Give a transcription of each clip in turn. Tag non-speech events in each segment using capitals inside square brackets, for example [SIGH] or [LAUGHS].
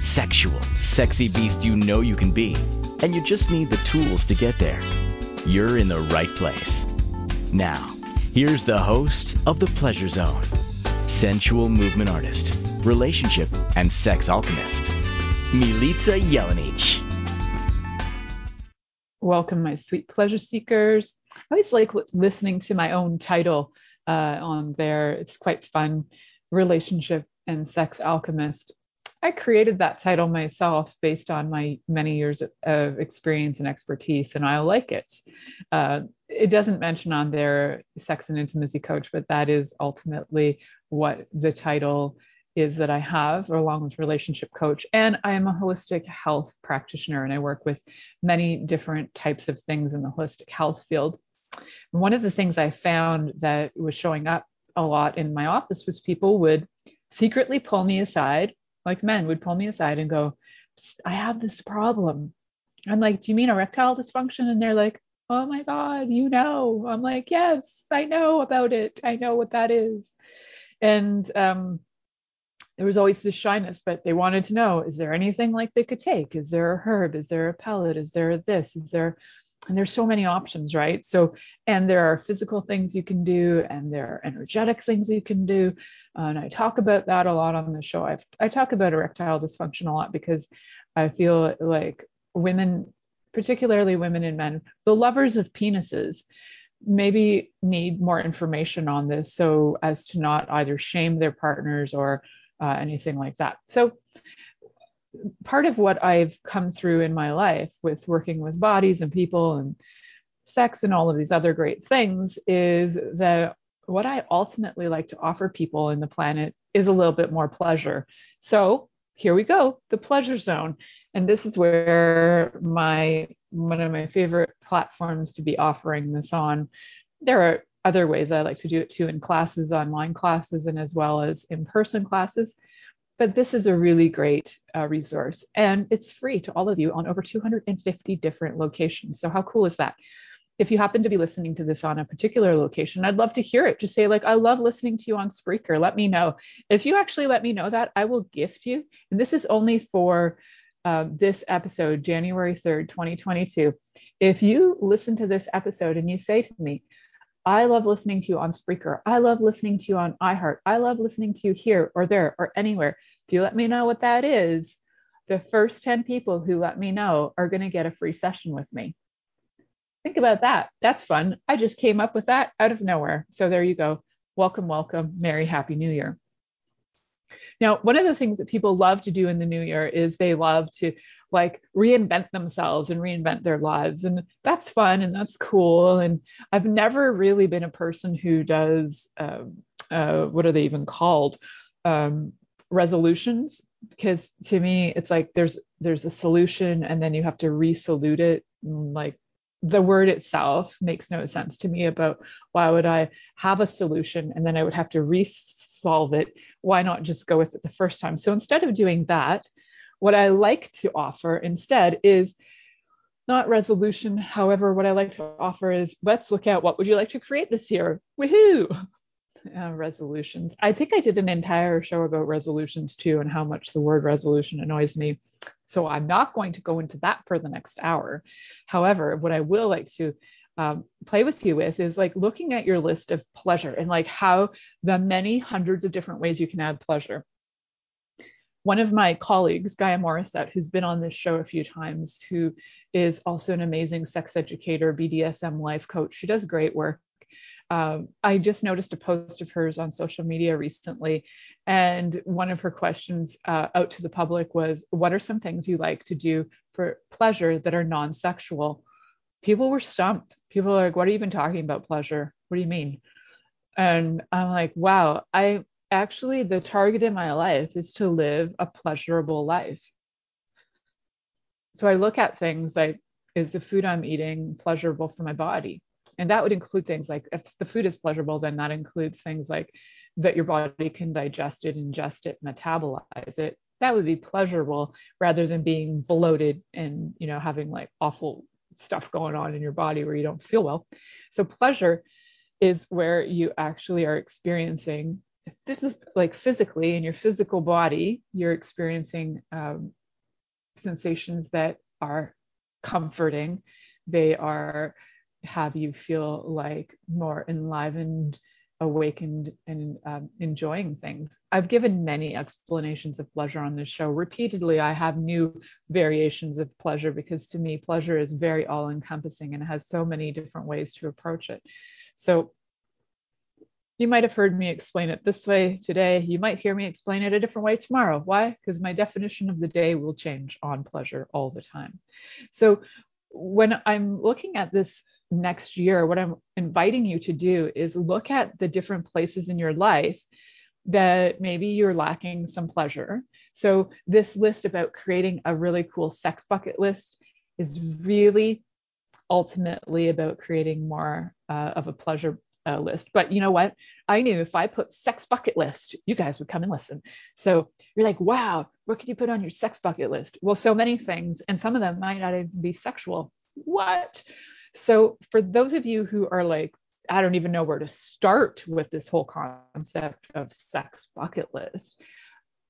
sexual, sexy beast you know you can be, and you just need the tools to get there, you're in the right place. Now, here's the host of The Pleasure Zone sensual movement artist, relationship, and sex alchemist, Milica Jelenic. Welcome, my sweet pleasure seekers. I always like listening to my own title uh, on there. It's quite fun. Relationship and sex alchemist. I created that title myself based on my many years of experience and expertise, and I like it. Uh, it doesn't mention on there sex and intimacy coach, but that is ultimately what the title is that I have, along with relationship coach. And I am a holistic health practitioner, and I work with many different types of things in the holistic health field. And One of the things I found that was showing up a lot in my office was people would secretly pull me aside like men would pull me aside and go, I have this problem. I'm like, Do you mean erectile dysfunction? And they're like, Oh my God, you know. I'm like, Yes, I know about it. I know what that is. And um, there was always this shyness, but they wanted to know is there anything like they could take? Is there a herb? Is there a pellet? Is there this? Is there and there's so many options right? So and there are physical things you can do and there are energetic things you can do. Uh, and i talk about that a lot on the show. I've, i talk about erectile dysfunction a lot because i feel like women particularly women and men the lovers of penises maybe need more information on this so as to not either shame their partners or uh, anything like that. So part of what I've come through in my life with working with bodies and people and sex and all of these other great things is that what I ultimately like to offer people in the planet is a little bit more pleasure. So here we go, the pleasure zone. And this is where my one of my favorite platforms to be offering this on. There are other ways I like to do it too in classes, online classes, and as well as in person classes. But this is a really great uh, resource and it's free to all of you on over 250 different locations. So, how cool is that? If you happen to be listening to this on a particular location, I'd love to hear it. Just say, like, I love listening to you on Spreaker. Let me know. If you actually let me know that, I will gift you. And this is only for uh, this episode, January 3rd, 2022. If you listen to this episode and you say to me, I love listening to you on Spreaker. I love listening to you on iHeart. I love listening to you here or there or anywhere. Do you let me know what that is? The first 10 people who let me know are going to get a free session with me. Think about that. That's fun. I just came up with that out of nowhere. So there you go. Welcome, welcome. Merry, happy new year. Now, one of the things that people love to do in the new year is they love to like reinvent themselves and reinvent their lives. And that's fun and that's cool. And I've never really been a person who does, um, uh, what are they even called? Um, resolutions because to me it's like there's there's a solution and then you have to resolute it like the word itself makes no sense to me about why would i have a solution and then i would have to resolve it why not just go with it the first time so instead of doing that what I like to offer instead is not resolution. However, what I like to offer is let's look at what would you like to create this year? Woohoo! Uh, resolutions. I think I did an entire show about resolutions too and how much the word resolution annoys me. So I'm not going to go into that for the next hour. However, what I will like to um, play with you with is like looking at your list of pleasure and like how the many hundreds of different ways you can add pleasure one of my colleagues, Gaia Morissette, who's been on this show a few times, who is also an amazing sex educator, BDSM life coach. She does great work. Um, I just noticed a post of hers on social media recently, and one of her questions uh, out to the public was, What are some things you like to do for pleasure that are non sexual? People were stumped. People are like, What are you even talking about pleasure? What do you mean? And I'm like, Wow, I actually the target in my life is to live a pleasurable life. So I look at things like is the food I'm eating pleasurable for my body? And that would include things like if the food is pleasurable, then that includes things like that your body can digest it, ingest it, metabolize it. That would be pleasurable rather than being bloated and you know having like awful stuff going on in your body where you don't feel well. So pleasure is where you actually are experiencing this is like physically in your physical body, you're experiencing um, sensations that are comforting. They are have you feel like more enlivened, awakened, and um, enjoying things. I've given many explanations of pleasure on this show. Repeatedly, I have new variations of pleasure because to me, pleasure is very all encompassing and has so many different ways to approach it. So you might have heard me explain it this way today. You might hear me explain it a different way tomorrow. Why? Because my definition of the day will change on pleasure all the time. So when I'm looking at this next year, what I'm inviting you to do is look at the different places in your life that maybe you're lacking some pleasure. So this list about creating a really cool sex bucket list is really ultimately about creating more uh, of a pleasure uh, list. But you know what? I knew if I put sex bucket list, you guys would come and listen. So you're like, wow, what could you put on your sex bucket list? Well, so many things, and some of them might not even be sexual. What? So for those of you who are like, I don't even know where to start with this whole concept of sex bucket list,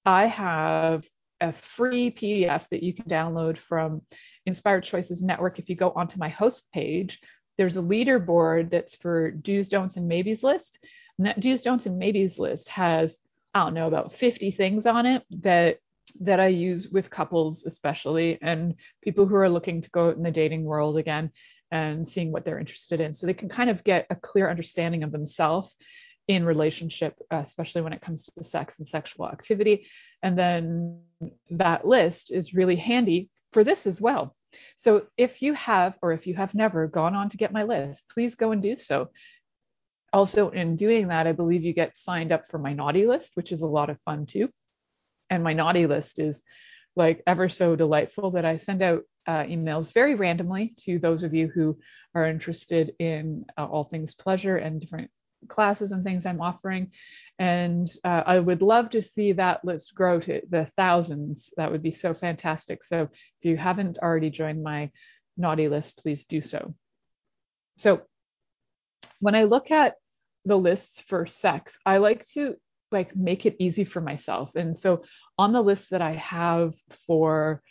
I have a free PDF that you can download from Inspired Choices Network if you go onto my host page there's a leaderboard that's for do's, don'ts, and maybes list. And that do's, don'ts, and maybes list has, I don't know, about 50 things on it that that I use with couples especially and people who are looking to go out in the dating world again and seeing what they're interested in. So they can kind of get a clear understanding of themselves in relationship, especially when it comes to sex and sexual activity. And then that list is really handy for this as well. So if you have, or if you have never gone on to get my list, please go and do so. Also, in doing that, I believe you get signed up for my naughty list, which is a lot of fun too. And my naughty list is like ever so delightful that I send out uh, emails very randomly to those of you who are interested in uh, all things pleasure and different classes and things I'm offering. And uh, I would love to see that list grow to the thousands. That would be so fantastic. So if you haven't already joined my naughty list, please do so. So when I look at the lists for sex, I like to like make it easy for myself. And so on the list that I have for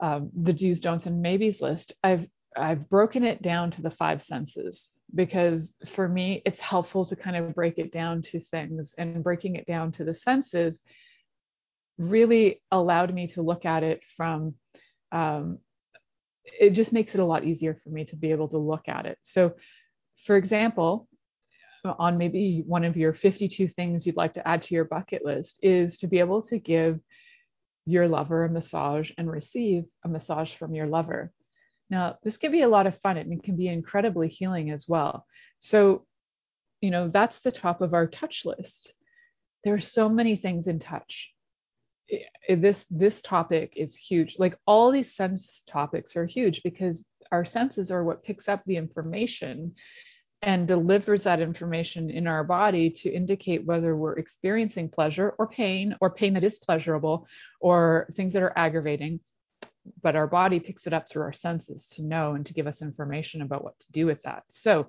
um, the do's, don'ts, and maybes list, I've I've broken it down to the five senses because for me it's helpful to kind of break it down to things and breaking it down to the senses really allowed me to look at it from um, it just makes it a lot easier for me to be able to look at it so for example on maybe one of your 52 things you'd like to add to your bucket list is to be able to give your lover a massage and receive a massage from your lover now, this can be a lot of fun and it can be incredibly healing as well. So, you know, that's the top of our touch list. There are so many things in touch. This this topic is huge. Like all these sense topics are huge because our senses are what picks up the information and delivers that information in our body to indicate whether we're experiencing pleasure or pain or pain that is pleasurable or things that are aggravating but our body picks it up through our senses to know and to give us information about what to do with that. So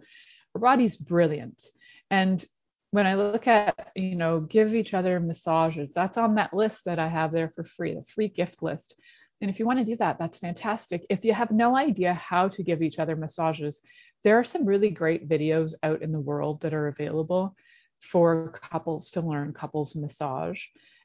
our body's brilliant. And when I look at, you know, give each other massages, that's on that list that I have there for free, the free gift list. And if you want to do that, that's fantastic. If you have no idea how to give each other massages, there are some really great videos out in the world that are available for couples to learn couples massage.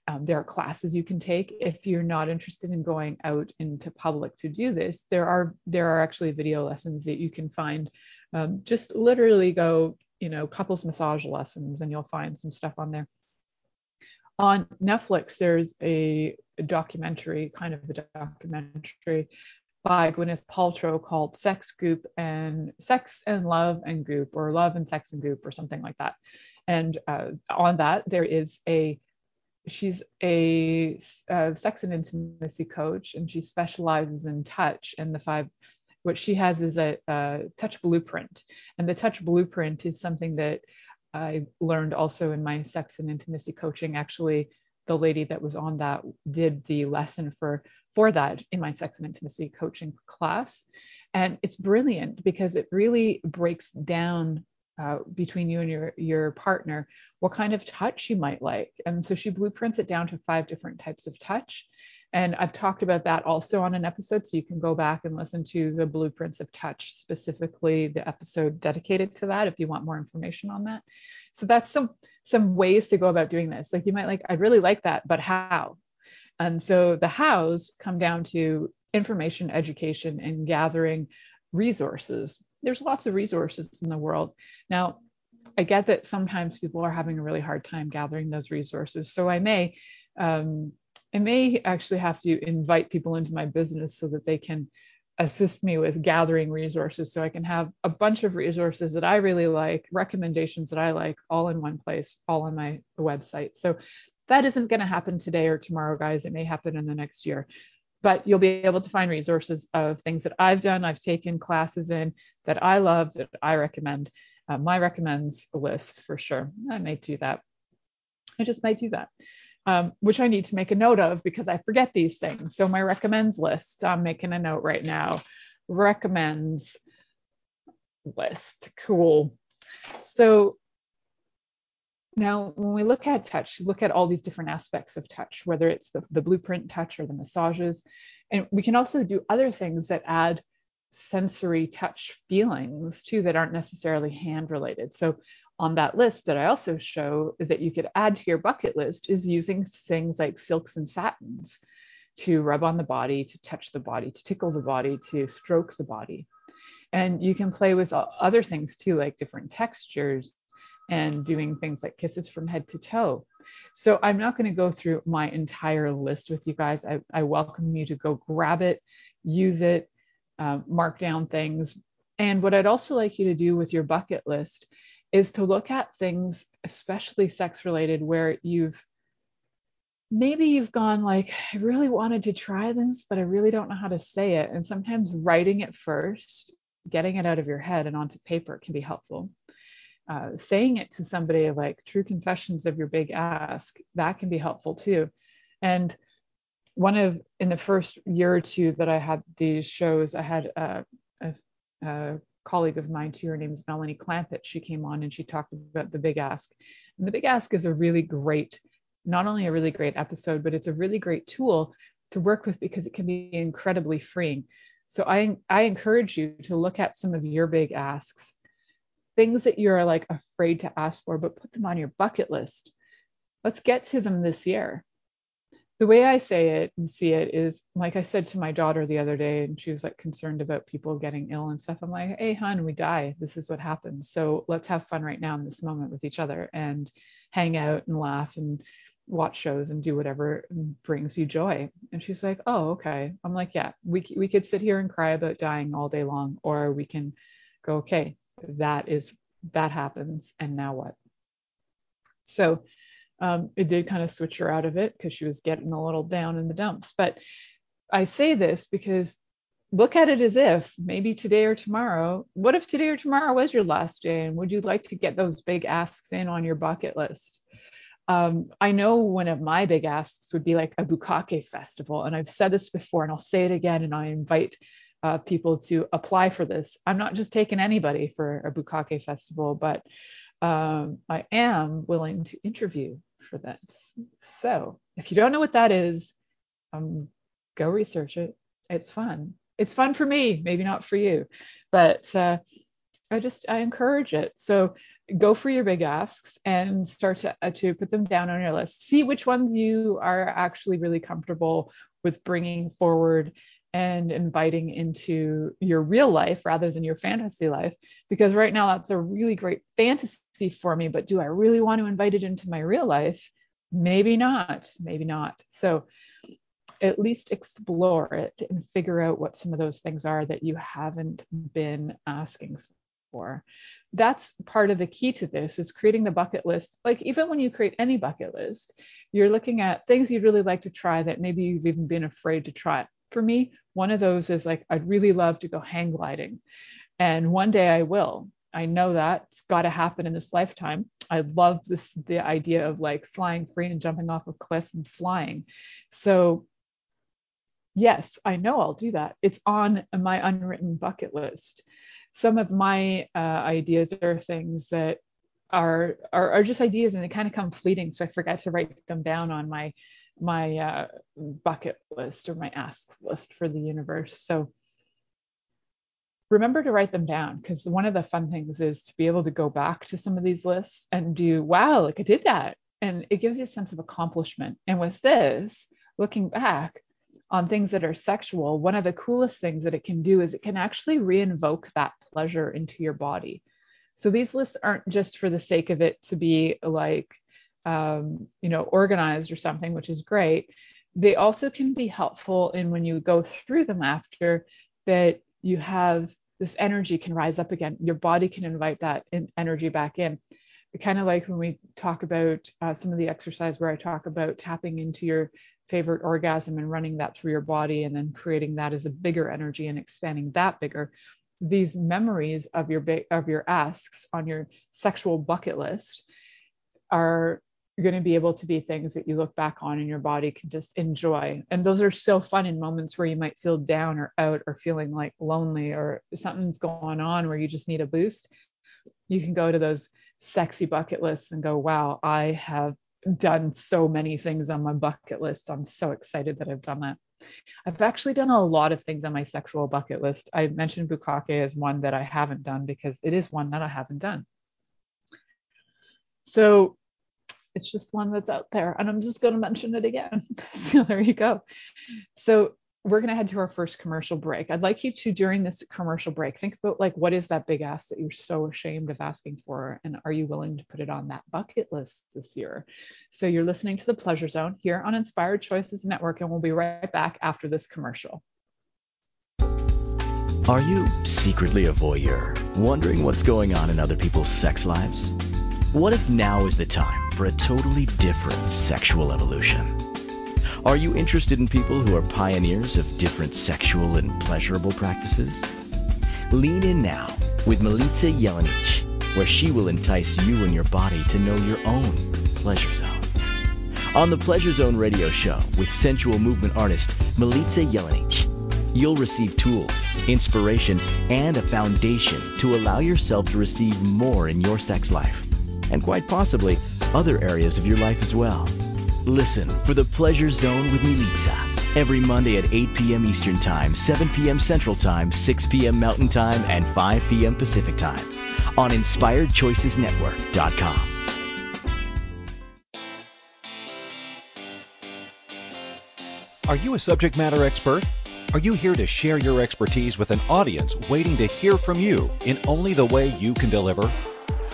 Um, there are classes you can take if you're not interested in going out into public to do this. There are there are actually video lessons that you can find. Um, just literally go, you know, couples massage lessons, and you'll find some stuff on there. On Netflix, there's a, a documentary, kind of a documentary by Gwyneth Paltrow called Sex Goop and Sex and Love and Goop or Love and Sex and Goop or something like that. And uh, on that, there is a she's a, a, sex and intimacy coach and she specializes in touch and the five what she has is a, a touch blueprint. And the touch blueprint is something that I learned also in my sex and intimacy coaching. Actually, the lady that was on that did the lesson for for that in my sex and intimacy coaching class. And it's brilliant because it really breaks down uh, between you and your your partner what kind of touch you might like and so she blueprints it down to five different types of touch and I've talked about that also on an episode, so you can go back and listen to the Blueprints of Touch, specifically the episode dedicated to that if you want more information on that. So that's some some ways to go about doing this. Like you might like, I really like that, but how? And so the hows come down to information, education, and gathering resources. There's lots of resources in the world. Now, I get that sometimes people are having a really hard time gathering those resources. So I may um, I may actually have to invite people into my business so that they can assist me with gathering resources so I can have a bunch of resources that I really like, recommendations that I like, all in one place, all on my website. So that isn't going to happen today or tomorrow, guys. It may happen in the next year. But you'll be able to find resources of things that I've done, I've taken classes in that I love, that I recommend. Uh, my recommends list for sure. I may do that. I just might do that um, which I need to make a note of because I forget these things. So my recommends list, I'm making a note right now. Recommends list. Cool. So now when we look at touch, look at all these different aspects of touch, whether it's the, the blueprint touch or the massages. And we can also do other things that add sensory touch feelings too that aren't necessarily hand related. So on that list that I also show that you could add to your bucket list is using things like silks and satins to rub on the body, to touch the body, to tickle the body, to stroke the body. And you can play with other things too, like different textures and doing things like kisses from head to toe. So I'm not going to go through my entire list with you guys. I, I welcome you to go grab it, use it, uh, mark down things. And what I'd also like you to do with your bucket list is to look at things, especially sex related, where you've maybe you've gone like, I really wanted to try this, but I really don't know how to say it. And sometimes writing it first, getting it out of your head and onto paper can be helpful. Uh, saying it to somebody like true confessions of your big ask, that can be helpful too. And one of in the first year or two that I had these shows, I had a, a, a colleague of mine too. Her name is Melanie Clampett. She came on and she talked about the Big Ask. And the Big Ask is a really great, not only a really great episode, but it's a really great tool to work with because it can be incredibly freeing. So I I encourage you to look at some of your big asks, things that you're like afraid to ask for, but put them on your bucket list. Let's get to them this year the way I say it and see it is like I said to my daughter the other day, and she was like concerned about people getting ill and stuff. I'm like, hey, hon, we die. This is what happens. So let's have fun right now in this moment with each other and hang out and laugh and watch shows and do whatever brings you joy. And she's like, oh, okay. I'm like, yeah, we, we could sit here and cry about dying all day long, or we can go, okay, that is, that happens. And now what? So, um, it did kind of switch her out of it because she was getting a little down in the dumps. But I say this because look at it as if maybe today or tomorrow, what if today or tomorrow was your last day? And would you like to get those big asks in on your bucket list? Um, I know one of my big asks would be like a bukkake festival. And I've said this before and I'll say it again. And I invite uh, people to apply for this. I'm not just taking anybody for a bukkake festival, but um, I am willing to interview for this. So if you don't know what that is, um, go research it. It's fun. It's fun for me, maybe not for you, but uh, I just I encourage it. So go for your big asks and start to, uh, to put them down on your list. See which ones you are actually really comfortable with bringing forward and inviting into your real life rather than your fantasy life. Because right now, that's a really great fantasy for me. But do I really want to invite it into my real life? Maybe not. Maybe not. So at least explore it and figure out what some of those things are that you haven't been asking for. That's part of the key to this is creating the bucket list. Like even when you create any bucket list, you're looking at things you'd really like to try that maybe you've even been afraid to try for me. One of those is like, I'd really love to go hang gliding. And one day I will. I know that it's got to happen in this lifetime. I love this the idea of like flying free and jumping off a cliff and flying. So yes, I know I'll do that. It's on my unwritten bucket list. Some of my uh, ideas are things that are, are, are just ideas and they kind of come fleeting, so I forget to write them down on my my uh, bucket list or my asks list for the universe. So remember to write them down because one of the fun things is to be able to go back to some of these lists and do, wow, like I did that. And it gives you a sense of accomplishment. And with this, looking back on things that are sexual, one of the coolest things that it can do is it can actually reinvoke that pleasure into your body. So these lists aren't just for the sake of it to be like, um, you know, organized or something, which is great. They also can be helpful in when you go through them after that you have this energy can rise up again. Your body can invite that in, energy back in. Kind of like when we talk about uh, some of the exercise where I talk about tapping into your favorite orgasm and running that through your body and then creating that as a bigger energy and expanding that bigger. These memories of your of your asks on your sexual bucket list you're going to be able to be things that you look back on and your body can just enjoy. And those are so fun in moments where you might feel down or out or feeling like lonely or something's going on where you just need a boost. You can go to those sexy bucket lists and go, wow, I have done so many things on my bucket list. I'm so excited that I've done that. I've actually done a lot of things on my sexual bucket list. I mentioned bukkake as one that I haven't done because it is one that I haven't done. So it's just one that's out there and i'm just going to mention it again. [LAUGHS] So there you go. So we're going to head to our first commercial break. I'd like you to during this commercial break think about like what is that big ask that you're so ashamed of asking for and are you willing to put it on that bucket list this year? So you're listening to the pleasure zone here on inspired choices network and we'll be right back after this commercial. Are you secretly a voyeur wondering what's going on in other people's sex lives? What if now is the time for a totally different sexual evolution? Are you interested in people who are pioneers of different sexual and pleasurable practices? Lean in now with Milica Jelenic, where she will entice you and your body to know your own pleasure zone. On the Pleasure Zone radio show with sensual movement artist Milica Jelenic, you'll receive tools, inspiration, and a foundation to allow yourself to receive more in your sex life and quite possibly other areas of your life as well. Listen for the Pleasure Zone with Milica every Monday at 8 p.m. Eastern Time, 7 p.m. Central Time, 6 p.m. Mountain Time, and 5 p.m. Pacific Time on InspiredChoicesNetwork.com. Are you a subject matter expert? Are you here to share your expertise with an audience waiting to hear from you in only the way you can deliver?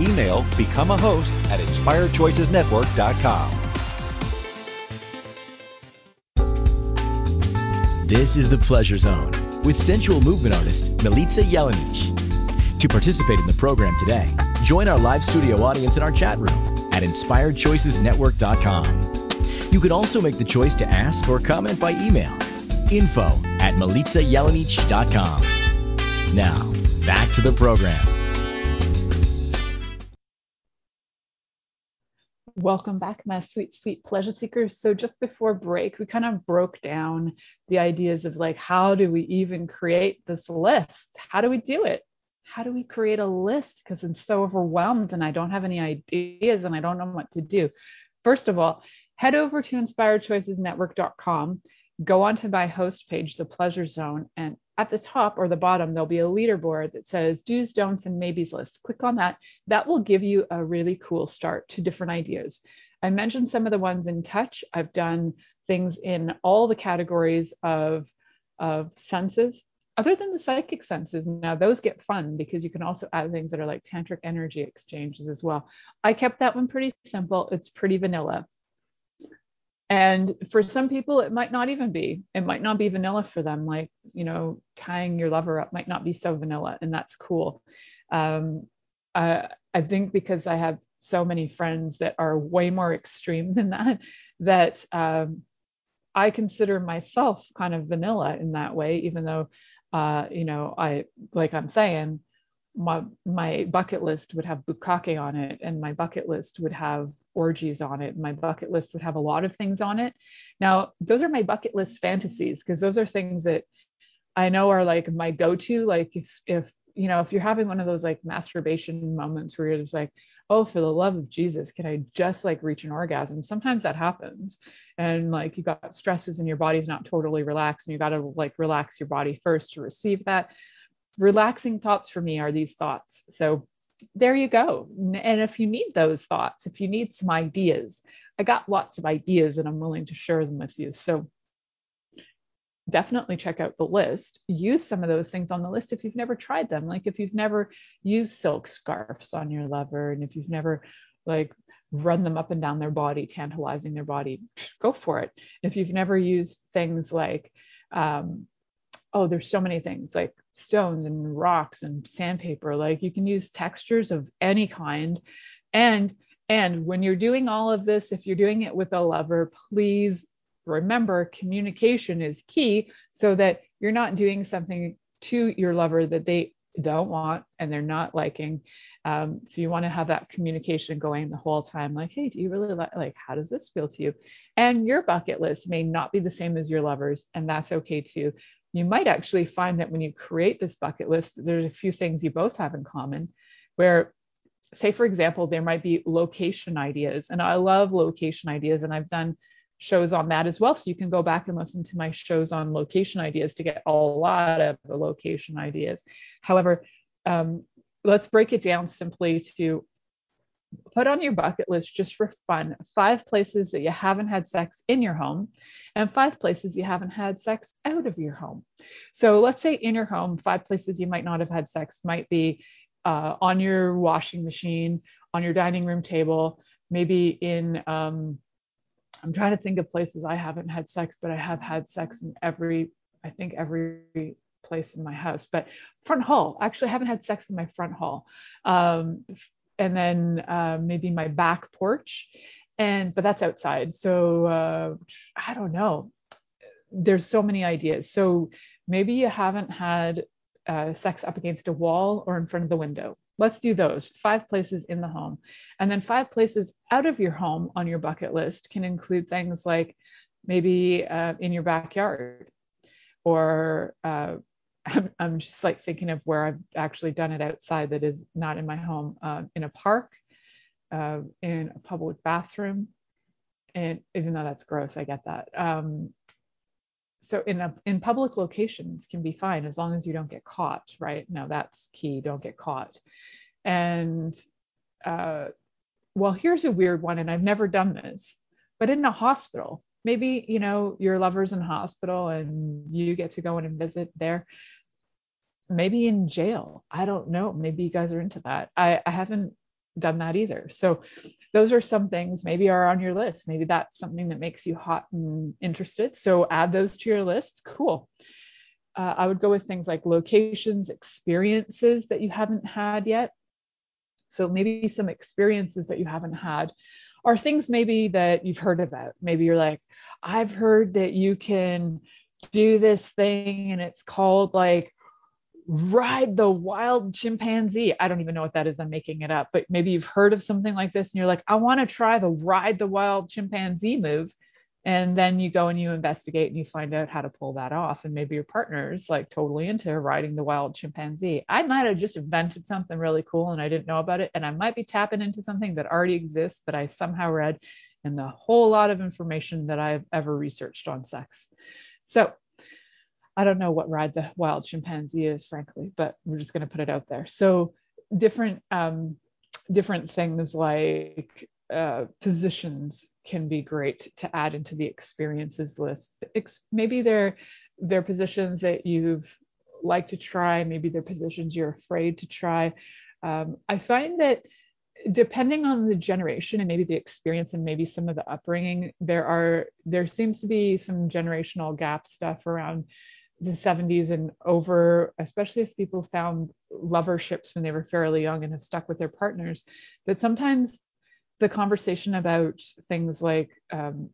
Email become a host at inspiredchoicesnetwork.com. This is the Pleasure Zone with sensual movement artist Milica Jelenic. To participate in the program today, join our live studio audience in our chat room at inspiredchoicesnetwork.com. You can also make the choice to ask or comment by email info at milicajelenic.com. Now, back to the program. Welcome back, my sweet, sweet pleasure seekers. So, just before break, we kind of broke down the ideas of like, how do we even create this list? How do we do it? How do we create a list? Because I'm so overwhelmed and I don't have any ideas and I don't know what to do. First of all, head over to inspiredchoicesnetwork.com, go onto my host page, The Pleasure Zone, and at the top or the bottom, there'll be a leaderboard that says do's, don'ts, and maybes list. Click on that. That will give you a really cool start to different ideas. I mentioned some of the ones in touch. I've done things in all the categories of, of senses other than the psychic senses, now those get fun because you can also add things that are like tantric energy exchanges as well. I kept that one pretty simple. It's pretty vanilla. And for some people, it might not even be. It might not be vanilla for them. Like, you know, tying your lover up might not be so vanilla, and that's cool. Um, uh, I think because I have so many friends that are way more extreme than that, that um, I consider myself kind of vanilla in that way, even though, uh, you know, I, like I'm saying, my my bucket list would have bukkake on it and my bucket list would have orgies on it my bucket list would have a lot of things on it. Now those are my bucket list fantasies because those are things that i know are like my go-to like if if you know if you're having one of those like masturbation moments where you're just like oh for the love of jesus can i just like reach an orgasm? Sometimes that happens and like you got stresses and your body's not totally relaxed and you got to like relax your body first to receive that relaxing thoughts for me are these thoughts. So there you go. And if you need those thoughts, if you need some ideas, I got lots of ideas and I'm willing to share them with you. So definitely check out the list. Use some of those things on the list if you've never tried them. Like if you've never used silk scarves on your lover and if you've never like run them up and down their body, tantalizing their body, go for it. If you've never used things like um, oh, there's so many things like stones and rocks and sandpaper. Like you can use textures of any kind. And and when you're doing all of this, if you're doing it with a lover, please remember communication is key so that you're not doing something to your lover that they don't want and they're not liking. Um, so you want to have that communication going the whole time. Like, hey, do you really like? Like, how does this feel to you? And your bucket list may not be the same as your lover's, and that's okay too you might actually find that when you create this bucket list, there's a few things you both have in common where say for example there might be location ideas and i love location ideas and i've done shows on that as well so you can go back and listen to my shows on location ideas to get a lot of the location ideas. However um, let's break it down simply to put on your bucket list just for fun five places that you haven't had sex in your home and five places you haven't had sex out of your home. So let's say in your home, five places you might not have had sex might be uh, on your washing machine, on your dining room table, maybe in, um, I'm trying to think of places I haven't had sex, but I have had sex in every, I think every place in my house, but front hall. Actually, I haven't had sex in my front hall. Um, and then uh, maybe my back porch. And but that's outside. So uh, i don't know. There's so many ideas. So maybe you haven't had uh, sex up against a wall or in front of the window. Let's do those. Five places in the home. And then five places out of your home on your bucket list can include things like maybe uh, in your backyard or uh, I'm, I'm, just like thinking of where I've actually done it outside that is not in my home, uh, in a park, uh, in a public bathroom. And even though that's gross, I get that. Um, so in a, in public locations can be fine as long as you don't get caught, right? Now that's key, don't get caught. And uh, well, here's a weird one, and I've never done this, but in a hospital, maybe you know your lover's in hospital and you get to go in and visit there maybe in jail i don't know maybe you guys are into that i, I haven't done that either. So those are some things maybe are on your list. Maybe that's something that makes you hot and interested. So add those to your list. Cool. Uh, I would go with things like locations, experiences that you haven't had yet. So maybe some experiences that you haven't had are things maybe that you've heard about. Maybe you're like, I've heard that you can do this thing and it's called like ride the wild chimpanzee. I don't even know what that is. I'm making it up, but maybe you've heard of something like this and you're like, I want to try the ride the wild chimpanzee move. And then you go and you investigate and you find out how to pull that off. And maybe your partner's like totally into riding the wild chimpanzee. I might have just invented something really cool and I didn't know about it. And I might be tapping into something that already exists that I somehow read in the whole lot of information that I've ever researched on sex. So I don't know what ride the wild chimpanzee is, frankly, but we're just going to put it out there. So different um, different things like uh, positions can be great to add into the experiences list. Ex- maybe they're they're positions that you've like to try. Maybe they're positions you're afraid to try. Um, I find that depending on the generation and maybe the experience and maybe some of the upbringing, there are there seems to be some generational gap stuff around the 70s and over, especially if people found loverships when they were fairly young and have stuck with their partners, that sometimes the conversation about things like um,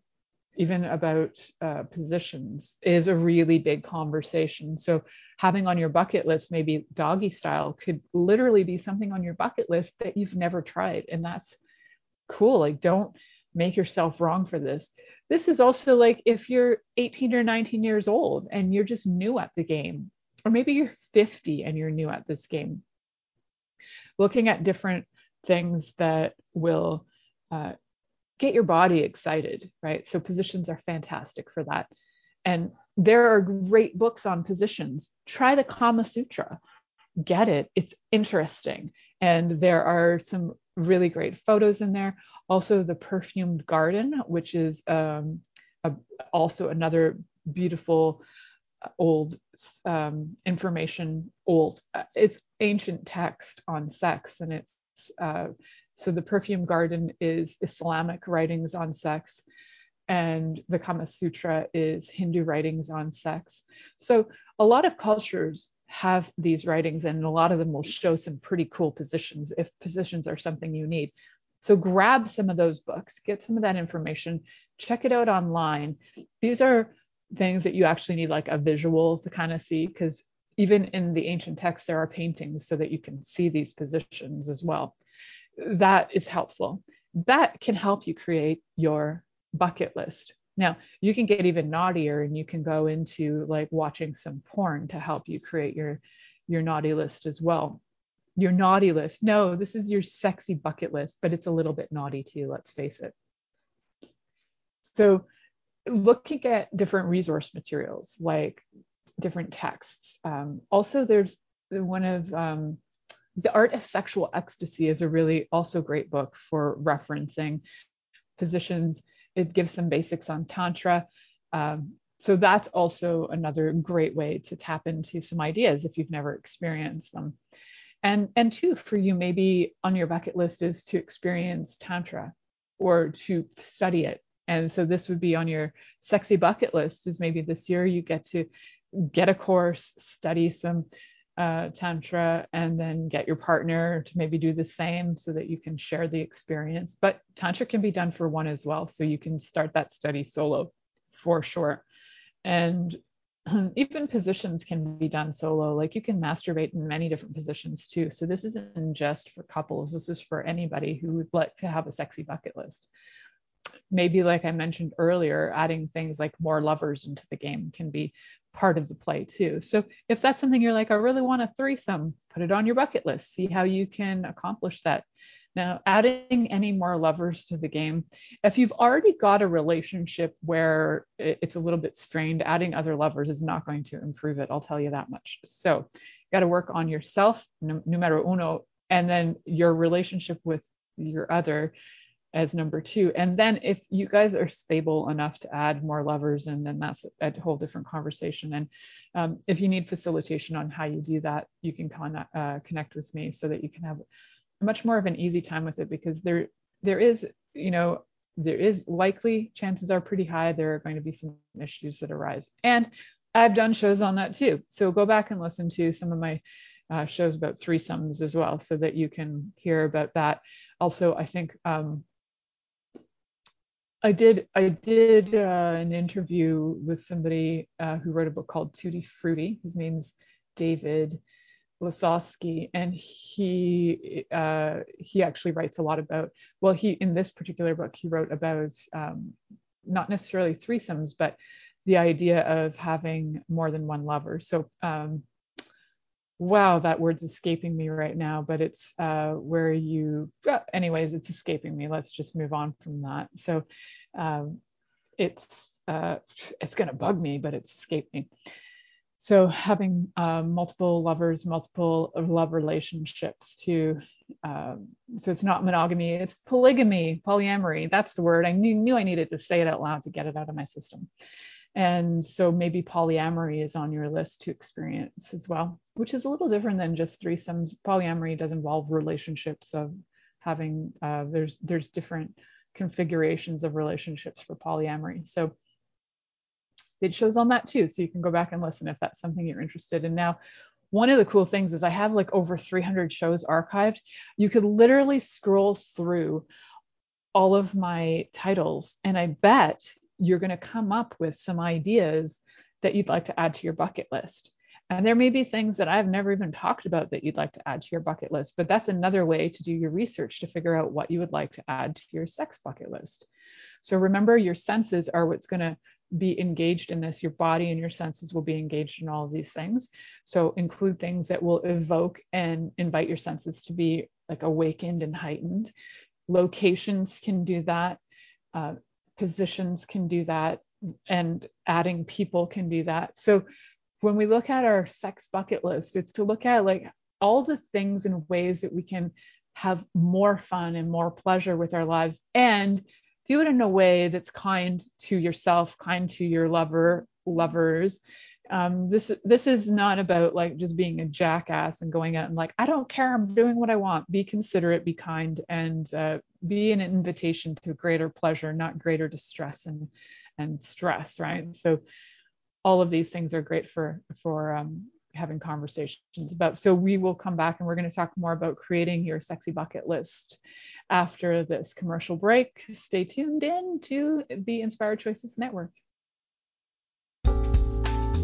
even about uh, positions is a really big conversation. So having on your bucket list, maybe doggy style could literally be something on your bucket list that you've never tried. And that's cool. Like don't make yourself wrong for this. This is also like if you're 18 or 19 years old and you're just new at the game, or maybe you're 50 and you're new at this game. Looking at different things that will uh, get your body excited, right? So positions are fantastic for that. And there are great books on positions. Try the Kama Sutra. Get it. It's interesting. And there are some really great photos in there. Also, the Perfumed Garden, which is um, a, also another beautiful uh, old um, information, old, uh, it's ancient text on sex. And it's uh, so the Perfume Garden is Islamic writings on sex and the Kama Sutra is Hindu writings on sex. So a lot of cultures have these writings and a lot of them will show some pretty cool positions if positions are something you need. So grab some of those books, get some of that information, check it out online. These are things that you actually need like a visual to kind of see because even in the ancient texts there are paintings so that you can see these positions as well. That is helpful. That can help you create your bucket list. Now, you can get even naughtier and you can go into like watching some porn to help you create your your naughty list as well your naughty list. No, this is your sexy bucket list, but it's a little bit naughty too, let's face it. So, looking at different resource materials like different texts. Um, also, there's one of um, The Art of Sexual Ecstasy is a really also great book for referencing positions. It gives some basics on Tantra. Um, so that's also another great way to tap into some ideas if you've never experienced them and and two for you maybe on your bucket list is to experience tantra or to study it and so this would be on your sexy bucket list is maybe this year you get to get a course study some uh, tantra and then get your partner to maybe do the same so that you can share the experience but tantra can be done for one as well so you can start that study solo for sure and [CLEARS THROAT] even positions can be done solo. Like you can masturbate in many different positions too. So this isn't just for couples. This is for anybody who would like to have a sexy bucket list. Maybe, like I mentioned earlier, adding things like more lovers into the game can be part of the play too. So if that's something you're like, I really want a threesome, put it on your bucket list. See how you can accomplish that. Now, adding any more lovers to the game, if you've already got a relationship where it's a little bit strained, adding other lovers is not going to improve it. I'll tell you that much. So, you got to work on yourself, numero uno, and then your relationship with your other as number two. And then if you guys are stable enough to add more lovers, and then that's a whole different conversation. And um, if you need facilitation on how you do that, you can con- uh, connect with me so that you can have much more of an easy time with it because there there is you know there is likely chances are pretty high there are going to be some issues that arise and i've done shows on that too so go back and listen to some of my uh, shows about threesomes as well so that you can hear about that also i think um, I did I did uh, an interview with somebody uh, who wrote a book called Tutti Frutti. His name's David Lasowski, and he uh, he actually writes a lot about. Well, he in this particular book he wrote about um, not necessarily threesomes, but the idea of having more than one lover. So, um, wow, that word's escaping me right now, but it's uh, where you. Uh, anyways, it's escaping me. Let's just move on from that. So, um, it's uh, it's gonna bug me, but it's escaped me so having um, multiple lovers multiple love relationships to um, so it's not monogamy it's polygamy polyamory that's the word i knew, knew i needed to say it out loud to get it out of my system And so maybe polyamory is on your list to experience as well, which is a little different than just threesomes. Polyamory does involve relationships of having uh, there's there's different configurations of relationships for polyamory. So it shows on that too. So you can go back and listen if that's something you're interested in. Now, one of the cool things is I have like over 300 shows archived. You could literally scroll through all of my titles, and I bet you're going to come up with some ideas that you'd like to add to your bucket list. And there may be things that I've never even talked about that you'd like to add to your bucket list, but that's another way to do your research to figure out what you would like to add to your sex bucket list. So remember, your senses are what's going to be engaged in this. Your body and your senses will be engaged in all of these things. So include things that will evoke and invite your senses to be like awakened and heightened. Locations can do that. Uh, positions can do that. And adding people can do that. So when we look at our sex bucket list, it's to look at like all the things and ways that we can have more fun and more pleasure with our lives and do it in a way that's kind to yourself, kind to your lover, lovers. Um, this this is not about like just being a jackass and going out and like I don't care, I'm doing what I want. Be considerate, be kind, and uh, be an invitation to greater pleasure, not greater distress and and stress, right? So all of these things are great for for um, having conversations about. So we will come back and we're going to talk more about creating your sexy bucket list after this commercial break. Stay tuned in to the Inspired Choices Network.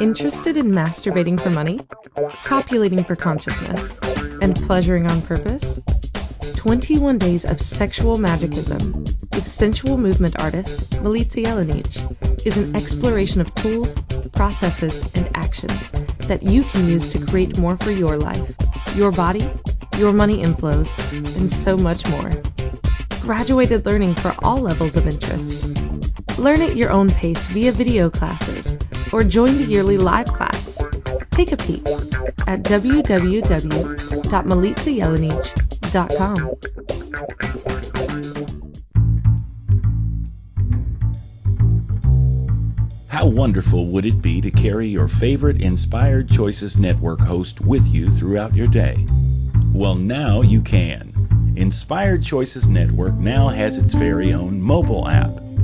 Interested in masturbating for money, copulating for consciousness, and pleasuring on purpose? 21 Days of Sexual Magicism with sensual movement artist Milica Jelenic is an exploration of tools, processes, and actions that you can use to create more for your life, your body, your money inflows, and so much more. Graduated learning for all levels of interest. Learn at your own pace via video classes or join the yearly live class. Take a peek at www.milicajelenic.com. How wonderful would it be to carry your favorite Inspired Choices Network host with you throughout your day? Well, now you can. Inspired Choices Network now has its very own mobile app.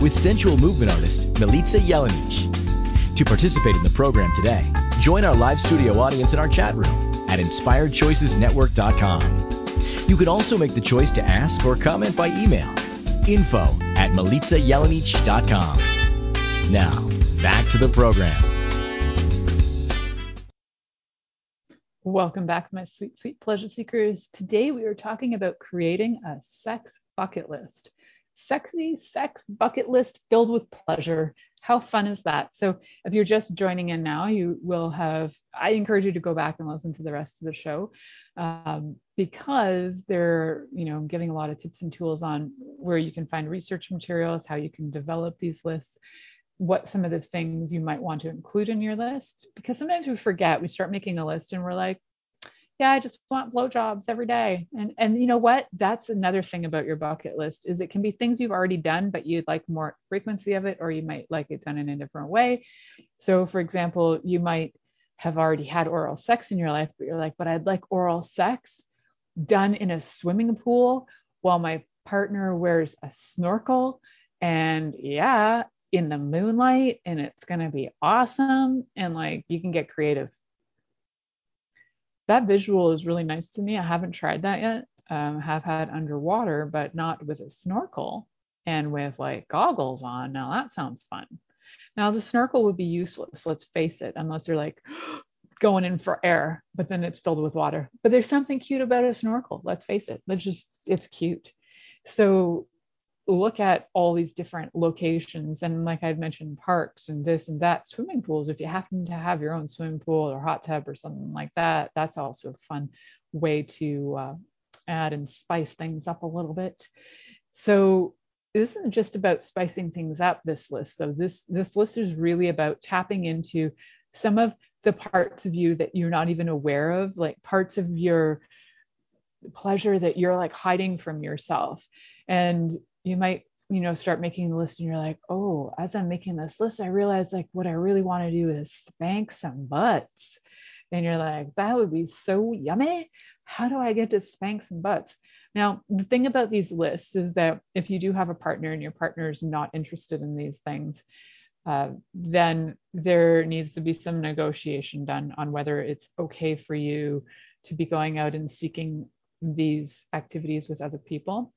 with sensual movement artist Milica Jelenic. To participate in the program today, join our live studio audience in our chat room at inspiredchoicesnetwork.com. You can also make the choice to ask or comment by email. Info at milicajelenic.com. Now, back to the program. Welcome back, my sweet, sweet pleasure seekers. Today we are talking about creating a sex bucket list. Sexy sex bucket list filled with pleasure. How fun is that? So, if you're just joining in now, you will have, I encourage you to go back and listen to the rest of the show um, because they're, you know, giving a lot of tips and tools on where you can find research materials, how you can develop these lists, what some of the things you might want to include in your list because sometimes we forget we start making a list and we're like yeah, I just want blowjobs every day. And and you know what? That's another thing about your bucket list is it can be things you've already done, but you'd like more frequency of it, or you might like it done in a different way. So for example, you might have already had oral sex in your life, but you're like, but I'd like oral sex done in a swimming pool while my partner wears a snorkel and yeah, in the moonlight and it's going to be awesome and like you can get creative that visual is really nice to me. I haven't tried that yet. Um, have had underwater, but not with a snorkel and with like goggles on. Now that sounds fun. Now the snorkel would be useless, let's face it, unless you're like [GASPS] going in for air, but then it's filled with water. But there's something cute about a snorkel. Let's face it. Let's just it's cute. So look at all these different locations and like I'd mentioned parks and this and that swimming pools. If you happen to have your own swimming pool or hot tub or something like that that's also a fun way to uh, add and spice things up a little bit. So this isn't just about spicing things up this list though. This this list is really about tapping into some of the parts of you that you're not even aware of like parts of your pleasure that you're like hiding from yourself. And you might you know start making the list and you're like oh as i'm making this list i realize like what i really want to do is spank some butts. And you're like that would be so yummy. How do i get to spank some butts? Now the thing about these lists is that if you do have a partner and your partner is not interested in these things uh, then there needs to be some negotiation done on whether it's okay for you to be going out and seeking these activities with other people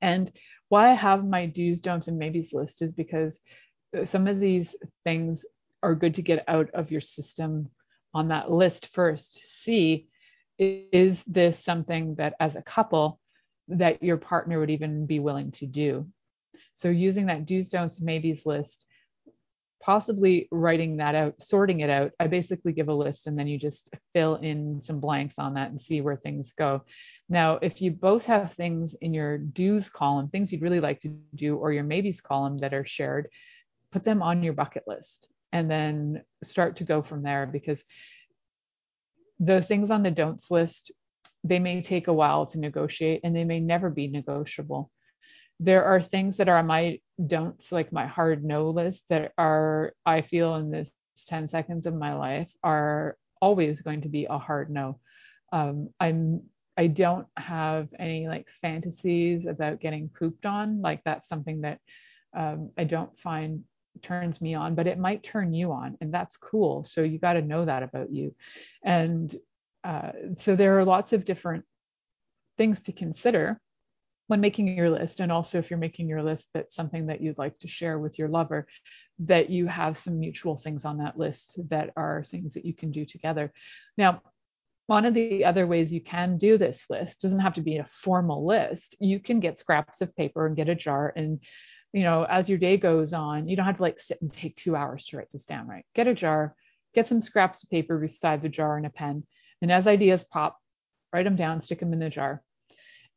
and why I have my do's, don'ts, and maybes list is because uh, some of these things are good to get out of your system on that list first. See, is this something that as a couple that your partner would even be willing to do? So using that do's, don'ts, maybes list possibly writing that out, sorting it out. I basically give a list and then you just fill in some blanks on that and see where things go. Now, if you both have things in your do's column, things you'd really like to do, or your maybes column that are shared, put them on your bucket list and then start to go from there because the things on the don'ts list, they may take a while to negotiate and they may never be negotiable there are things that are on my don'ts, like my hard no list, that are, I feel in this 10 seconds of my life are always going to be a hard no. Um, I'm, I don't have any like fantasies about getting pooped on. Like that's something that um, I don't find turns me on, but it might turn you on, and that's cool. So you got to know that about you. And uh, so there are lots of different things to consider when making your list and also if you're making your list that's something that you'd like to share with your lover that you have some mutual things on that list that are things that you can do together. Now one of the other ways you can do this list doesn't have to be a formal list you can get scraps of paper and get a jar and you know as your day goes on you don't have to like sit and take two hours to write this down right? Get a jar get some scraps of paper beside the jar and a pen and as ideas pop write them down stick them in the jar.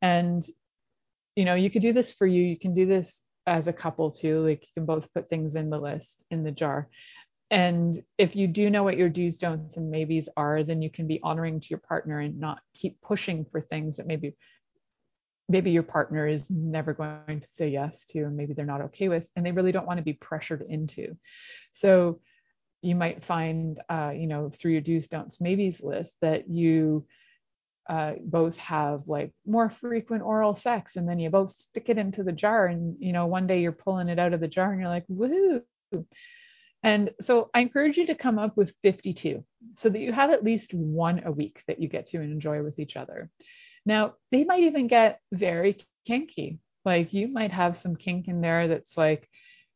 And you know, you could do this for you. You can do this as a couple too. Like you can both put things in the list in the jar. And if you do know what your do's, don'ts, and maybes are, then you can be honoring to your partner and not keep pushing for things that maybe maybe your partner is never going to say yes to and maybe they're not okay with and they really don't want to be pressured into so you might find uh, you know through your do's don'ts maybes list that you uh, both have like more frequent oral sex and then you both stick it into the jar and you know one day you're pulling it out of the jar and you're like woohoo! And so i encourage you to come up with 52 so that you have at least one a week that you get to enjoy with each other. Now they might even get very kinky. Like you might have some kink in there that's like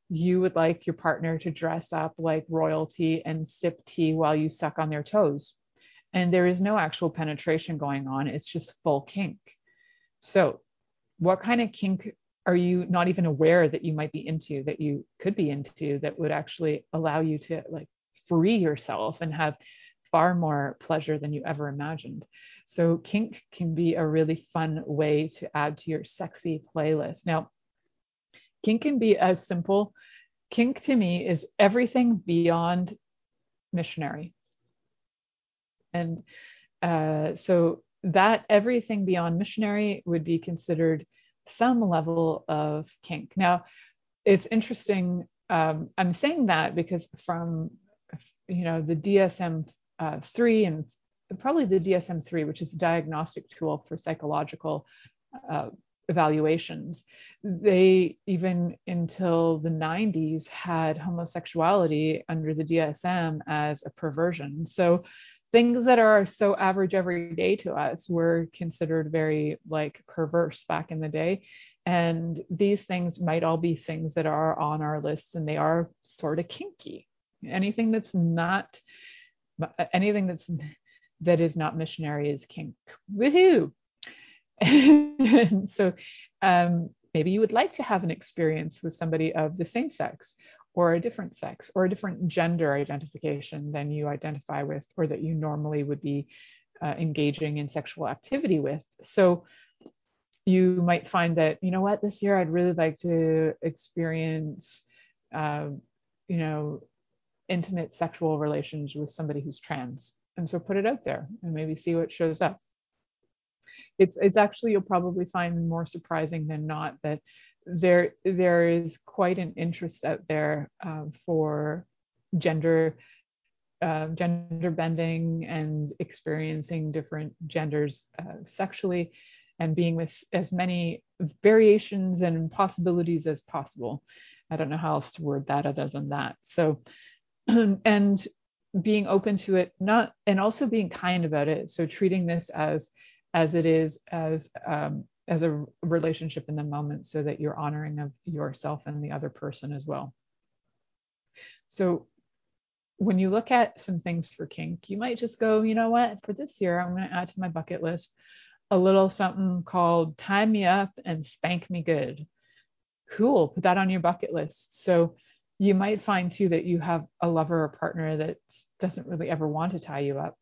you would like your partner to dress up like royalty and sip tea while you suck on their toes and there is no actual penetration going on. It's just full kink. So, what kind of kink are you not even aware that you might be into, that you could be into, that would actually allow you to like free yourself and have far more pleasure than you ever imagined? So, kink can be a really fun way to add to your sexy playlist. Now, kink can be as simple. Kink to me is everything beyond missionary and uh, so that everything beyond missionary would be considered some level of kink. Now, it's interesting. Um, I'm saying that because from you know the DSM uh, three and probably the DSM three, which is a diagnostic tool for psychological uh, evaluations, they even until the 90s had homosexuality under the DSM as a perversion. So things that are so average every day to us were considered very like perverse back in the day. And these things might all be things that are on our lists and they are sort of kinky. Anything that's not anything that's that is not missionary is kink. Woohoo! [LAUGHS] So um, maybe you would like to have an experience with somebody of the same sex or a different sex or a different gender identification than you identify with or that you normally would be uh, engaging in sexual activity with. So you might find that, you know what, this year I'd really like to experience, uh, you know, intimate sexual relations with somebody who's trans. And so put it out there and maybe see what shows up. It's it's actually you'll probably find more surprising than not that there there is quite an interest out there uh, for gender uh, gender bending and experiencing different genders uh, sexually and being with as many variations and possibilities as possible. I don't know how else to word that other than that. So, [CLEARS THROAT] and being open to it, not and also being kind about it. So treating this as as it is as um, as a relationship in the moment so that you're honoring of yourself and the other person as well. So when you look at some things for kink, you might just go, you know what, for this year, I'm going to add to my bucket list a little something called tie me up and spank me good. Cool, put that on your bucket list. So you might find too that you have a lover or partner that doesn't really ever want to tie you up.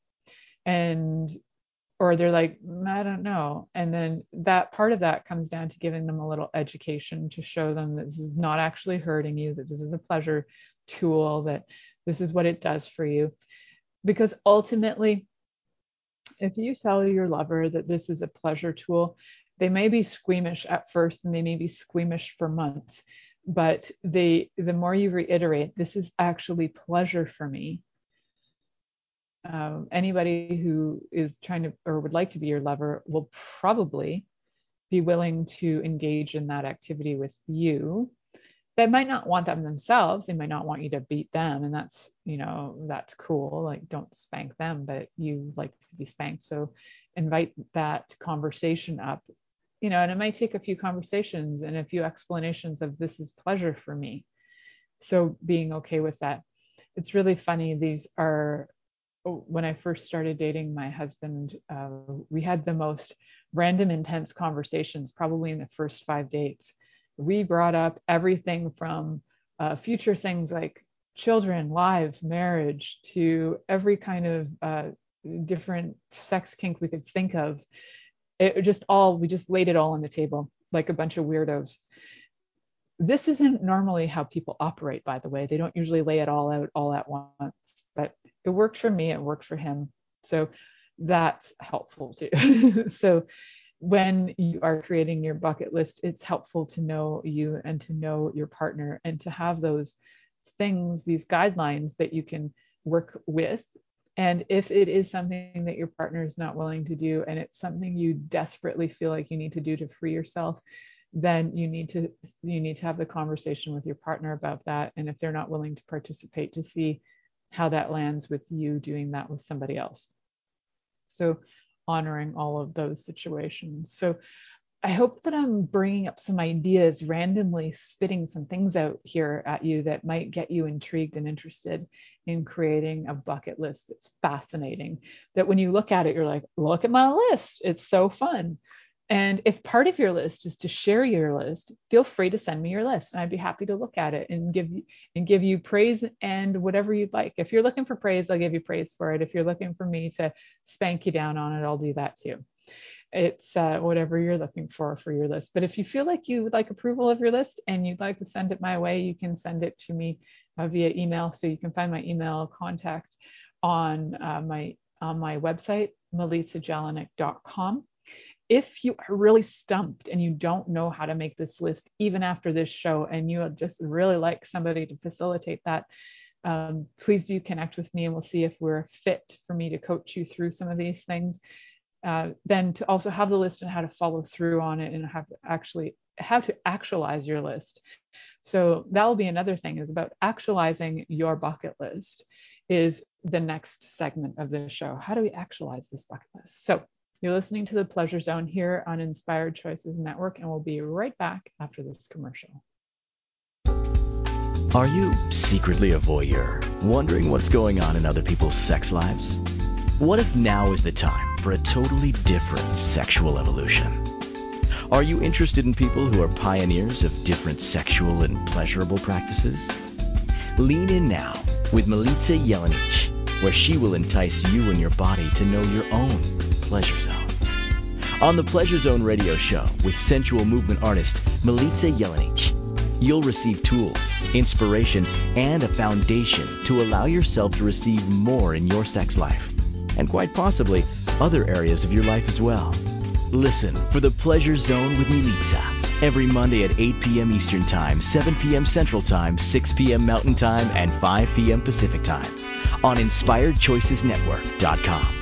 And or they're like mm, i don't know. And then that part of that comes down to giving them a little education to show them that this is not actually hurting you that this is a pleasure tool that this is what it does for you. Because ultimately if you tell your lover that this is a pleasure tool they may be squeamish at first and they may be squeamish for months but they the more you reiterate this is actually pleasure for me um, anybody who is trying to or would like to be your lover will probably be willing to engage in that activity with you. They might not want them themselves. They might not want you to beat them and that's you know that's cool. Like don't spank them but you like to be spanked. So invite that conversation up. You know and it might take a few conversations and a few explanations of this is pleasure for me. So being okay with that. It's really funny. These are when I first started dating my husband, uh, we had the most random, intense conversations, probably in the first five dates. We brought up everything from uh, future things like children, lives, marriage, to every kind of uh, different sex kink we could think of. It just all, we just laid it all on the table like a bunch of weirdos. This isn't normally how people operate, by the way. They don't usually lay it all out all at once, it worked for me, it worked for him. So that's helpful too. [LAUGHS] so when you are creating your bucket list, it's helpful to know you and to know your partner and to have those things, these guidelines that you can work with. And if it is something that your partner is not willing to do and it's something you desperately feel like you need to do to free yourself, then you need to you need to have the conversation with your partner about that. And if they're not willing to participate, to see how that lands with you doing that with somebody else. So, honoring all of those situations. So, I hope that I'm bringing up some ideas, randomly spitting some things out here at you that might get you intrigued and interested in creating a bucket list that's fascinating. That when you look at it, you're like, look at my list. It's so fun. And if part of your list is to share your list, feel free to send me your list and I'd be happy to look at it and give you and give you praise and whatever you'd like. If you're looking for praise, I'll give you praise for it. If you're looking for me to spank you down on it, I'll do that too. It's uh, whatever you're looking for for your list. But if you feel like you would like approval of your list and you'd like to send it my way, you can send it to me uh, via email. So you can find my email contact on uh, my on my website, milicajelenic.com. If you are really stumped and you don't know how to make this list, even after this show, and you would just really like somebody to facilitate that, um, please do connect with me and we'll see if we're fit for me to coach you through some of these things. Uh, then to also have the list and how to follow through on it and have actually how to actualize your list. So that will be another thing is about actualizing your bucket list is the next segment of the show. How do we actualize this bucket list? So you're listening to the Pleasure Zone here on Inspired Choices Network, and we'll be right back after this commercial. Are you secretly a voyeur, wondering what's going on in other people's sex lives? What if now is the time for a totally different sexual evolution? Are you interested in people who are pioneers of different sexual and pleasurable practices? Lean in now with Milica Jelenic, where she will entice you and your body to know your own pleasure zone. On the Pleasure Zone radio show with sensual movement artist Milica Jelenic, you'll receive tools, inspiration, and a foundation to allow yourself to receive more in your sex life, and quite possibly other areas of your life as well. Listen for the Pleasure Zone with Milica every Monday at 8 p.m. Eastern Time, 7 p.m. Central Time, 6 p.m. Mountain Time, and 5 p.m. Pacific Time on InspiredChoicesNetwork.com.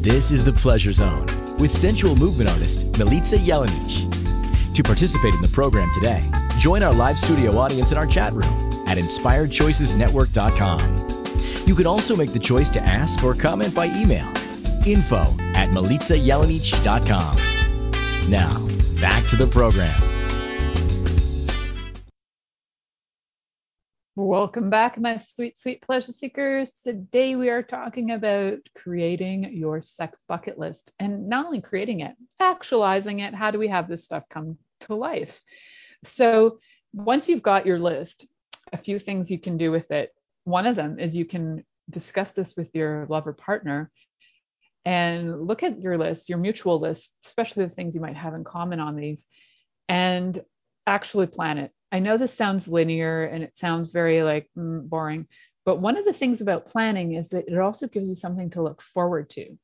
This is the Pleasure Zone with sensual movement artist Milica Jelenic. To participate in the program today, join our live studio audience in our chat room at InspiredChoicesNetwork.com. You can also make the choice to ask or comment by email info at. Now, back to the program. Welcome back, my sweet, sweet pleasure seekers. Today we are talking about creating your sex bucket list and not only creating it, actualizing it. How do we have this stuff come to life? So, once you've got your list, a few things you can do with it. One of them is you can discuss this with your lover partner and look at your list, your mutual list, especially the things you might have in common on these, and actually plan it. I know this sounds linear and it sounds very like mm, boring, but one of the things about planning is that it also gives you something to look forward to.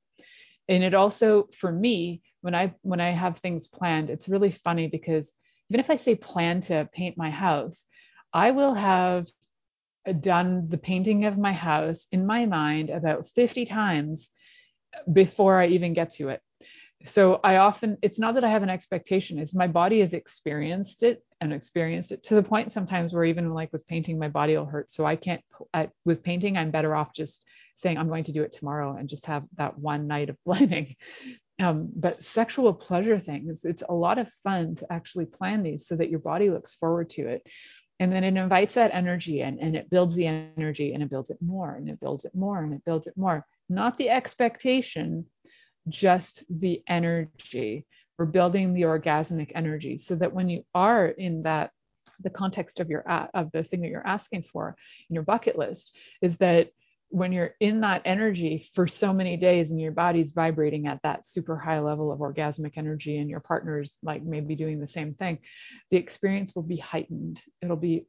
And it also, for me, when I when I have things planned, it's really funny because even if I say plan to paint my house, I will have done the painting of my house in my mind about 50 times before I even get to it. So I often, it's not that I have an expectation, it's my body has experienced it and experienced it to the point sometimes where even like with painting, my body will hurt. So I can't, I, with painting, I'm better off just saying I'm going to do it tomorrow and just have that one night of [LAUGHS] blending. Um, but sexual pleasure things, it's a lot of fun to actually plan these so that your body looks forward to it. And then it invites that energy in and it builds the energy and it builds it more and it builds it more and it builds it more not the expectation, just the energy. We're building the orgasmic energy so that when you are in that the context of your of the thing that you're asking for in your bucket list is that when you're in that energy for so many days and your body's vibrating at that super high level of orgasmic energy and your partner's like maybe doing the same thing the experience will be heightened it'll be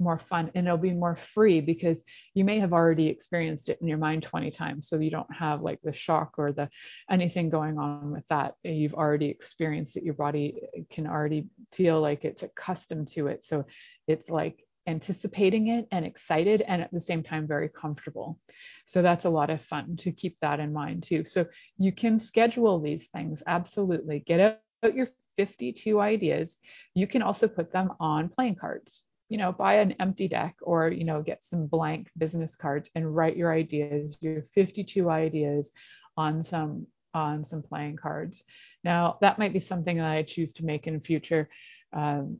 more fun and it'll be more free because you may have already experienced it in your mind 20 times so you don't have like the shock or the anything going on with that. You've already experienced it. Your body can already feel like it's accustomed to it so it's like anticipating it and excited and at the same time very comfortable. So that's a lot of fun to keep that in mind too. So you can schedule these things absolutely. Get out your 52 ideas. You can also put them on playing cards you know, buy an empty deck or, you know, get some blank business cards and write your ideas, your 52 ideas on some on some playing cards. Now, that might be something that I choose to make in future. Um,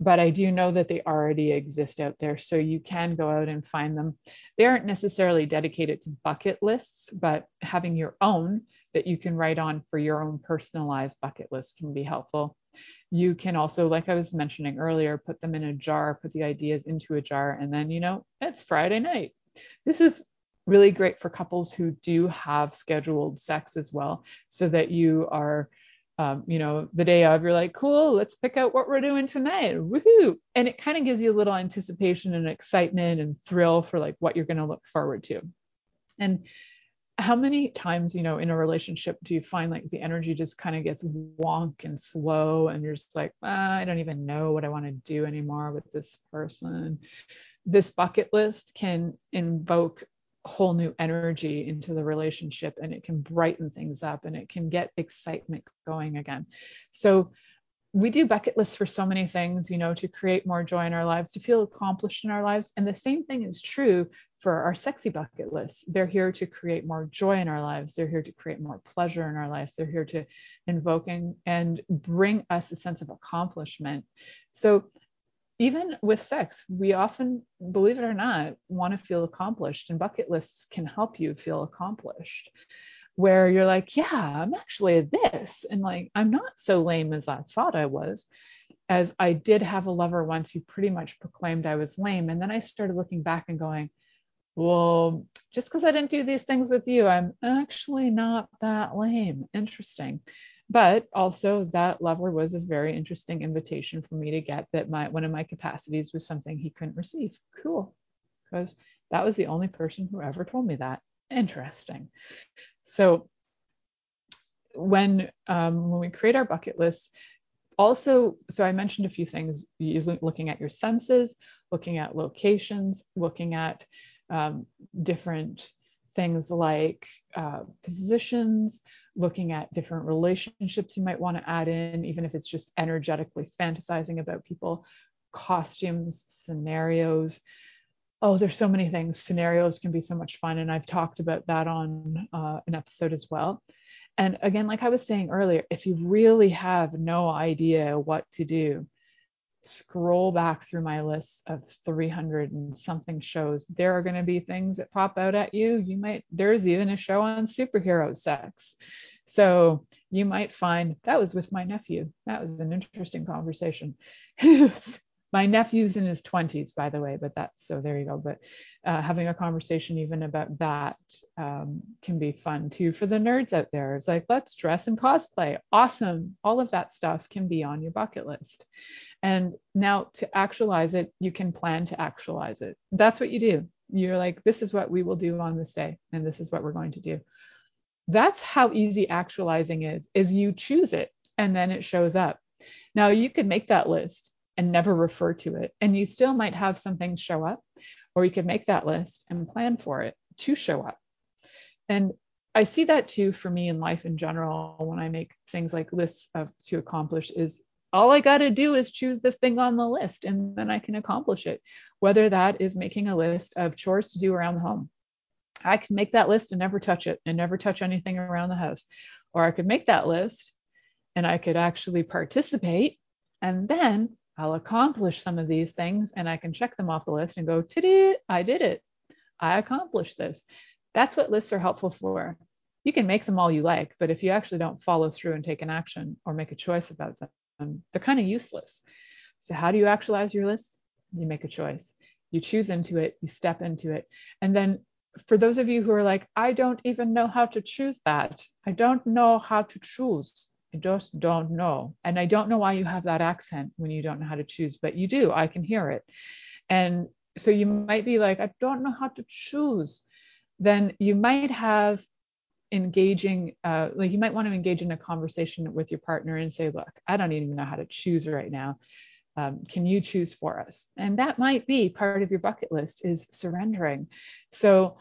but I do know that they already exist out there. So you can go out and find them. They aren't necessarily dedicated to bucket lists, but having your own that you can write on for your own personalized bucket list can be helpful. You can also, like I was mentioning earlier, put them in a jar, put the ideas into a jar, and then, you know, it's Friday night. This is really great for couples who do have scheduled sex as well, so that you are um, you know, the day of, you're like, cool, let's pick out what we're doing tonight. Woohoo. And it kind of gives you a little anticipation and excitement and thrill for like what you're going to look forward to. And how many times, you know, in a relationship do you find like the energy just kind of gets wonk and slow and you're just like, ah, I don't even know what I want to do anymore with this person? This bucket list can invoke whole new energy into the relationship and it can brighten things up and it can get excitement going again. So we do bucket lists for so many things, you know, to create more joy in our lives, to feel accomplished in our lives. And the same thing is true for our sexy bucket lists. They're here to create more joy in our lives. They're here to create more pleasure in our life. They're here to invoke and, and bring us a sense of accomplishment. So even with sex, we often, believe it or not, want to feel accomplished, and bucket lists can help you feel accomplished. Where you're like, yeah, I'm actually this, and like, I'm not so lame as I thought I was. As I did have a lover once who pretty much proclaimed I was lame. And then I started looking back and going, well, just because I didn't do these things with you, I'm actually not that lame. Interesting. But also that lover was a very interesting invitation for me to get that my one of my capacities was something he couldn't receive. Cool. Because that was the only person who ever told me that. Interesting. So when um, when we create our bucket lists also so i mentioned a few things. You looking at your senses looking at locations looking at um, different things like uh, positions looking at different relationships you might want to add in, even if it's just energetically fantasizing about people, costumes, scenarios. Oh, there's so many things. Scenarios can be so much fun. And I've talked about that on uh, an episode as well. And again, like I was saying earlier, if you really have no idea what to do, scroll back through my list of 300 and something shows. There are going to be things that pop out at you. You might, there's even a show on superhero sex. So you might find that was with my nephew. That was an interesting conversation. [LAUGHS] my nephew's in his 20s, by the way, but that's so there you go. But uh, having a conversation even about that um, can be fun too for the nerds out there. It's like, let's dress and cosplay. Awesome. All of that stuff can be on your bucket list. And now to actualize it, you can plan to actualize it. That's what you do. You're like, this is what we will do on this day, and this is what we're going to do. That's how easy actualizing is, is you choose it and then it shows up. Now you can make that list and never refer to it, and you still might have something show up, or you could make that list and plan for it to show up. And I see that too for me in life in general when I make things like lists of to accomplish is all I got to do is choose the thing on the list and then I can accomplish it. Whether that is making a list of chores to do around the home, I could make that list and never touch it and never touch anything around the house. Or I could make that list and I could actually participate and then I'll accomplish some of these things and I can check them off the list and go, I did it. I accomplished this. That's what lists are helpful for. You can make them all you like, but if you actually don't follow through and take an action or make a choice about them, they're kind of useless. So, how do you actualize your list? You make a choice. You choose into it, you step into it. And then for those of you who are like, I don't even know how to choose that. I don't know how to choose. I just don't know. And I don't know why you have that accent when you don't know how to choose, but you do. I can hear it. And so you might be like, I don't know how to choose. Then you might have engaging, uh, like you might want to engage in a conversation with your partner and say, look, I don't even know how to choose right now um, can you choose for us? And that might be part of your bucket list is surrendering. So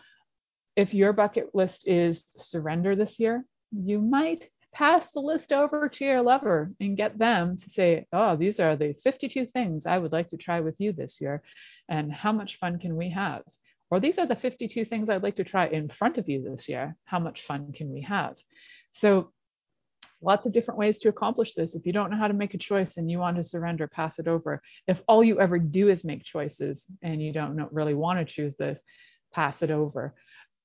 if your bucket list is surrender this year, you might pass the list over to your lover and get them to say, oh, these are the 52 things I would like to try with you this year. And how much fun can we have? Or these are the 52 things I'd like to try in front of you this year. How much fun can we have? So lots of different ways to accomplish this. If you don't know how to make a choice and you want to surrender, pass it over. If all you ever do is make choices and you don't really want to choose this, pass it over.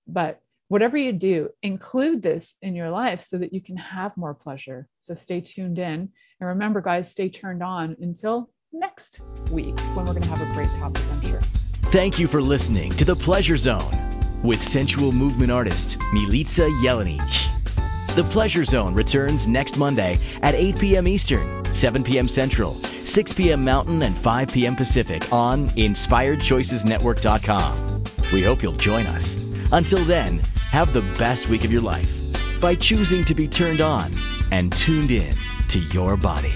But whatever you do, include this in your life so that you can have more pleasure. So stay tuned in. And remember, guys, stay turned on until next week when we're going to have a great topic, I'm sure. Thank you for listening to The Pleasure Zone with sensual movement artist Milica Jelenic. The Pleasure Zone returns next Monday at 8 p.m. Eastern, 7 p.m. Central, 6 p.m. Mountain, and 5 p.m. Pacific on InspiredChoicesNetwork.com. We hope you'll join us. Until then, have the best week of your life by choosing to be turned on and tuned in to your body.